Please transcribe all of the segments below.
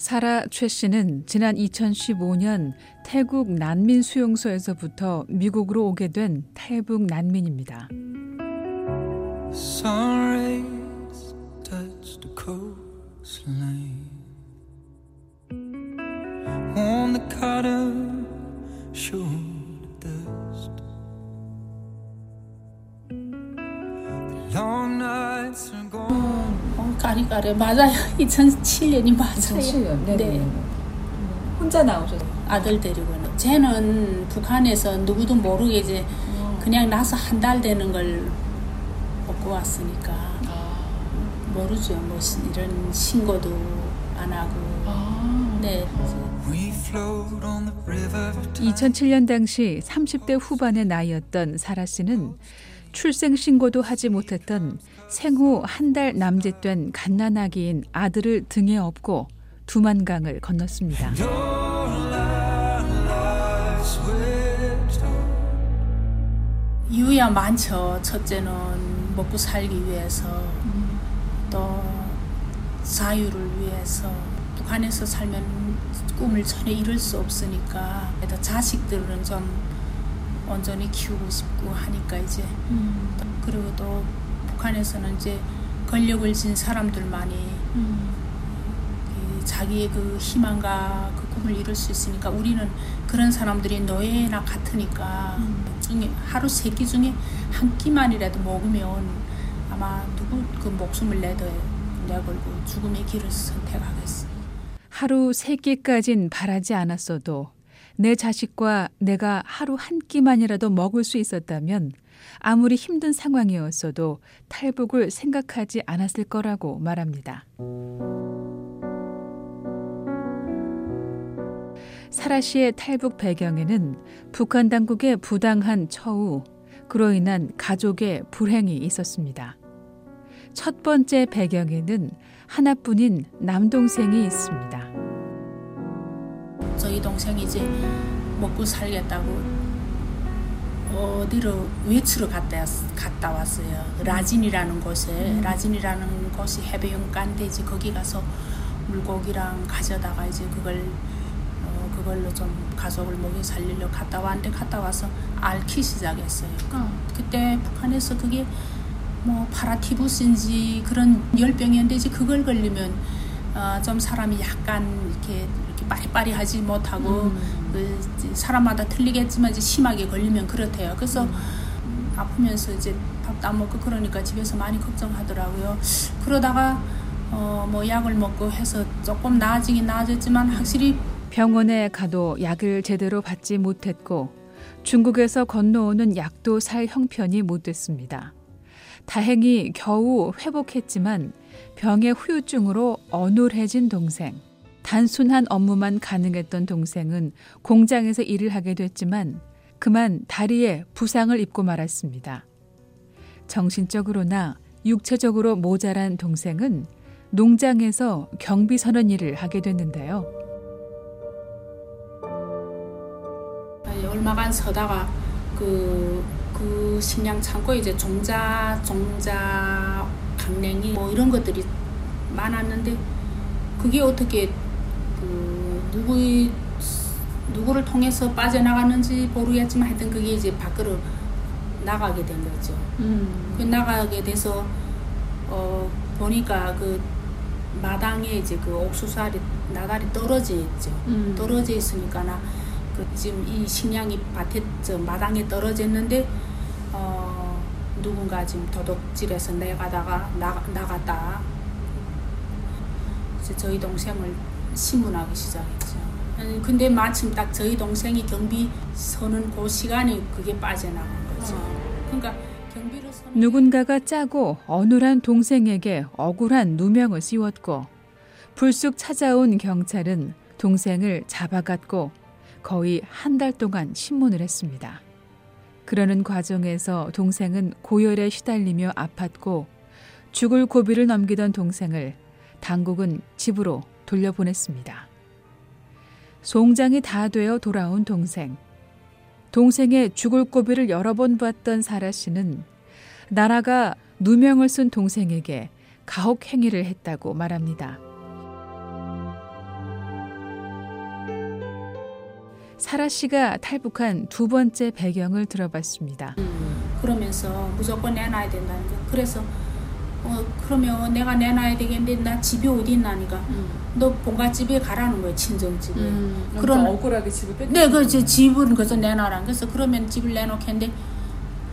사라 최 씨는 지난 2015년 태국 난민 수용소에서부터 미국으로 오게 된 탈북 난민입니다. 까리 맞아요. 2007년이 맞아요. 2007년. 네. 네. 혼자 나오셨어요? 아들 데리고. 쟤는 북한에서 누구도 모르게 이제 그냥 나서 한 달 되는 걸 먹고 왔으니까 모르죠. 뭐 이런 신고도 안 하고. 네. 2007년 당시 30대 후반의 나이였던 사라 씨는 출생 신고도 하지 못했던 생후 한 달 남짓된 갓난아기인 아들을 등에 업고 두만강을 건넜습니다. 이유야 많죠. 첫째는 먹고 살기 위해서 또 자유를 위해서 북한에서 살면 꿈을 전혀 이룰 수 없으니까 자식들은 좀 온전히 키우고 싶고 하니까 이제 음. 그리고 또 북한에서는 이제 권력을 진 사람들만이 음. 자기의 그 희망과 그 꿈을 이룰 수 있으니까 우리는 그런 사람들이 노예나 같으니까 음. 중에 하루 세 끼 중에 한 끼만이라도 먹으면 아마 누구 그 목숨을 내도 내걸고 죽음의 길을 선택하겠어. 하루 세 끼까진 바라지 않았어도 내 자식과 내가 하루 한 끼만이라도 먹을 수 있었다면 아무리 힘든 상황이었어도 탈북을 생각하지 않았을 거라고 말합니다. 사라 씨의 탈북 배경에는 북한 당국의 부당한 처우, 그로 인한 가족의 불행이 있었습니다. 첫 번째 배경에는 하나뿐인 남동생이 있습니다. 동생이 이제 먹고 살겠다고 어디로 외출을 갔다, 갔다 왔어요. 라진이라는 곳에 음. 라진이라는 곳이 해변가인데 이제 거기 가서 물고기랑 가져다가 이제 그걸 어, 그걸로 좀 가족을 먹여 살리려 갔다 왔는데 갔다 와서 앓기 시작했어요. 어. 그때 북한에서 그게 뭐 파라티부스인지 그런 열병이었는데 이제 그걸 걸리면 어, 좀 사람이 약간 이렇게 이렇게 빠리빠리하지 못하고 음. 그 사람마다 틀리겠지만 이제 심하게 걸리면 그렇대요. 그래서 음. 아프면서 이제 밥도 안 먹고 그러니까 집에서 많이 걱정하더라고요. 그러다가 어, 뭐 약을 먹고 해서 조금 나아지긴 나아졌지만 확실히 병원에 가도 약을 제대로 받지 못했고 중국에서 건너오는 약도 살 형편이 못 됐습니다. 다행히 겨우 회복했지만 병의 후유증으로 어눌해진 동생. 단순한 업무만 가능했던 동생은 공장에서 일을 하게 됐지만 그만 다리에 부상을 입고 말았습니다. 정신적으로나 육체적으로 모자란 동생은 농장에서 경비선원 일을 하게 됐는데요. 얼마간 서다가 그, 그 식량 창고에 이제 종자, 종자 강냉이 뭐 이런 것들이 많았는데 그게 어떻게 그 누구의 누구를 통해서 빠져나갔는지 모르겠지만 하여튼 그게 이제 밖으로 나가게 된 거죠. 음. 그 나가게 돼서 어 보니까 그 마당에 이제 그 옥수수알이 나달이 떨어져 있죠. 음. 떨어져 있으니까 나 그 지금 이 식량이 밭에 저 마당에 떨어졌는데 어 누군가 지금 도둑질해서 내가다가 나, 나갔다. 이제 저희 동생을 신문하기 시작했죠. 근데 마침 딱 저희 동생이 경비 서는 그 시간에 그게 빠져나간 거죠. 그러니까 경비로 서는 누군가가 짜고 어눌한 동생에게 억울한 누명을 씌웠고 불쑥 찾아온 경찰은 동생을 잡아갔고 거의 한 달 동안 신문을 했습니다. 그러는 과정에서 동생은 고열에 시달리며 아팠고 죽을 고비를 넘기던 동생을 당국은 집으로 돌려보냈습니다. 송장이 다 되어 돌아온 동생. 동생의 죽을 고비를 여러 번 봤던 사라 씨는 나라가 누명을 쓴 동생에게 가혹 행위를 했다고 말합니다. 사라 씨가 탈북한 두 번째 배경을 들어봤습니다. 그러면서 무조건 내놔야 된다는 거. 그래서 어 그러면 내가 내놔야 되겠는데 나 집이 어디 있나니까 음. 너 본가집에 가라는 거예요 친정집에. 음. 그런- 그런 억울하게 집을 뺏. 네, 그제 집을 그래서 내놔라. 그래서 그러면 집을 내놓겠는데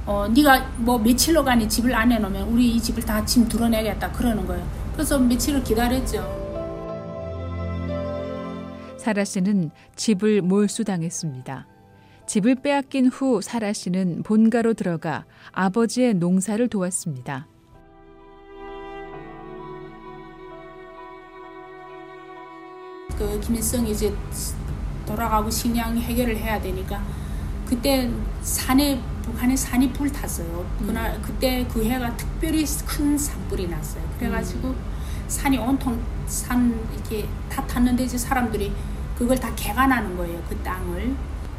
어 네가 뭐 며칠로 가니 집을 안 내놓으면 우리 이 집을 다짐 드러내겠다 그러는 거예요. 그래서 며칠을 기다렸죠. 사라 씨는 집을 몰수당했습니다. 집을 빼앗긴 후 사라 씨는 본가로 들어가 아버지의 농사를 도왔습니다. 그 김일성이 이제 돌아가고 식량 해결을 해야 되니까 그때 산에 북한에 산이 불 탔어요. 그날 그때 그 해가 특별히 큰 산불이 났어요. 그래가지고 산이 온통 산 이렇게 다 탔는데 이제 사람들이 그걸 다 개간하는 거예요. 그 땅을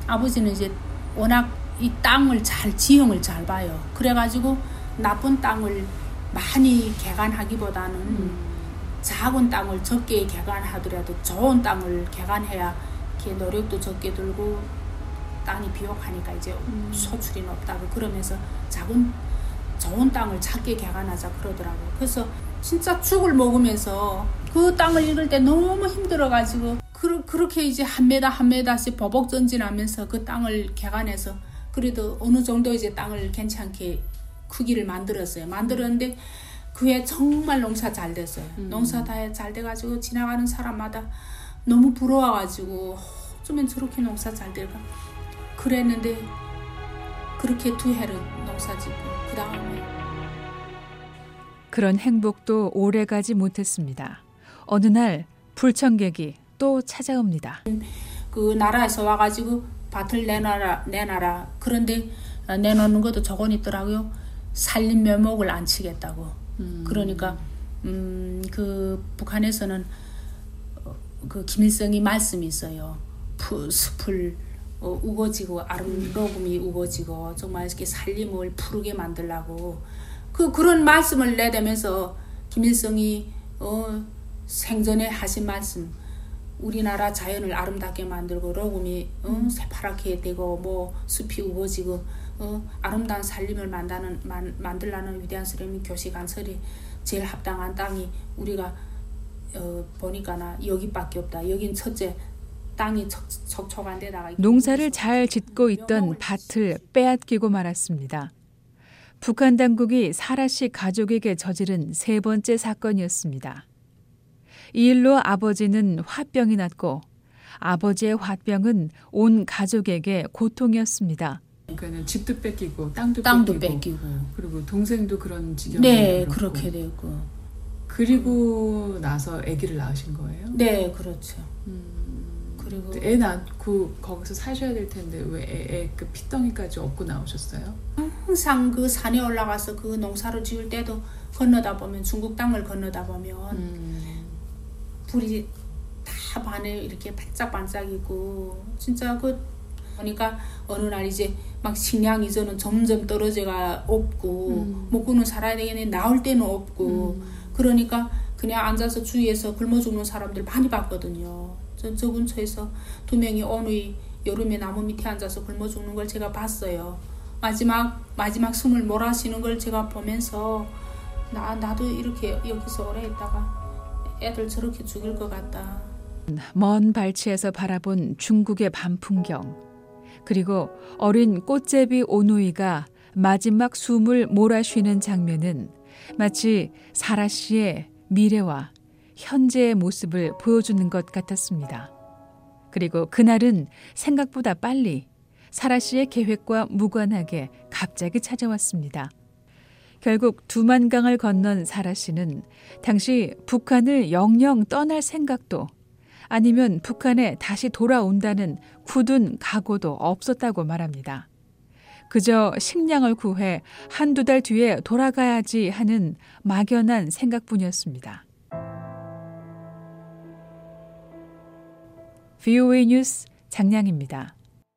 아버지는 이제 워낙 이 땅을 잘 지형을 잘 봐요. 그래가지고 나쁜 땅을 많이 개간하기보다는 작은 땅을 적게 개간하더라도 좋은 땅을 개간해야 이렇게 노력도 적게 들고 땅이 비옥하니까 이제 소출이 높다고 그러면서 작은 좋은 땅을 작게 개간하자 그러더라고요. 그래서 진짜 죽을 먹으면서 그 땅을 읽을 때 너무 힘들어가지고 그, 그렇게 이제 한 메다 한 메다씩 버벅 전진하면서 그 땅을 개간해서 그래도 어느 정도 이제 땅을 괜찮게 크기를 만들었어요. 만들었는데 그해 정말 농사 잘 됐어요. 농사 다 잘 돼가지고 지나가는 사람마다 너무 부러워가지고 어쩌면 저렇게 농사 잘 될까 그랬는데 그렇게 두 해를 농사 짓고 그 다음에 그런 행복도 오래가지 못했습니다. 어느 날 불청객이 또 찾아옵니다. 그 나라에서 와가지고 밭을 내놔라 내놔라. 그런데 어, 내놓는 것도 저건 있더라고요. 살림 묘목을 안 치겠다고. 그러니까 음 그 북한에서는 어, 그 김일성이 말씀이 있어요. 푸, 숲을 어, 우거지고 아름로움이 우거지고 정말 이렇게 살림을 푸르게 만들라고. 그 그런 말씀을 내대면서 김일성이 어, 생전에 하신 말씀 우리나라 자연을 아름답게 만들고 로금이 어, 새파랗게 되고 뭐 숲이 우거지고 어, 아름다운 살림을 만드는 만, 만들라는 위대한 스님이 교시 간설이 제일 합당한 땅이 우리가 어, 보니까나 여기밖에 없다. 여긴 첫째 땅이 척, 척척한 데다가 농사를 잘 짓고 있던 밭을 빼앗기고 말았습니다. 북한 당국이 사라 씨 가족에게 저지른 세 번째 사건이었습니다. 이 일로 아버지는 화병이 났고 아버지의 화병은 온 가족에게 고통이었습니다. 그러니까는 집도 뺏기고 땅도, 땅도 뺏기고, 뺏기고 그리고 동생도 그런 지경에 네 이르렀고. 그렇게 되고 그리고 나서 아기를 낳으신 거예요? 네 그렇죠. 음. 그리고 애 낳고 거기서 사셔야 될 텐데 왜애그 피덩이까지 업고 나오셨어요? 항상 그 산에 올라가서 그 농사를 지을 때도 건너다 보면 중국 땅을 건너다 보면 음. 불이 다 반에 이렇게 반짝반짝이고 진짜 그 보니까 어느 날 이제 막 식량 이전은 점점 떨어져가 없고 음. 먹고는 살아야 되겠네 나올 때는 없고 그러니까 그냥 앉아서 주위에서 굶어 죽는 사람들 많이 봤거든요. 저, 저 근처에서 두 명이 어느 여름에 나무 밑에 앉아서 굶어 죽는 걸 제가 봤어요. 마지막 마지막 숨을 몰아쉬는 걸 제가 보면서 나 나도 이렇게 여기서 오래 있다가 애들 저렇게 죽일 것 같다. 먼 발치에서 바라본 중국의 밤 풍경 그리고 어린 꽃제비 오누이가 마지막 숨을 몰아쉬는 장면은 마치 사라 씨의 미래와 현재의 모습을 보여주는 것 같았습니다. 그리고 그날은 생각보다 빨리 사라 씨의 계획과 무관하게 갑자기 찾아왔습니다. 결국 두만강을 건넌 사라 씨는 당시 북한을 영영 떠날 생각도 아니면 북한에 다시 돌아온다는 굳은 각오도 없었다고 말합니다. 그저 식량을 구해 한두 달 뒤에 돌아가야지 하는 막연한 생각뿐이었습니다. VOA 뉴스 장량입니다.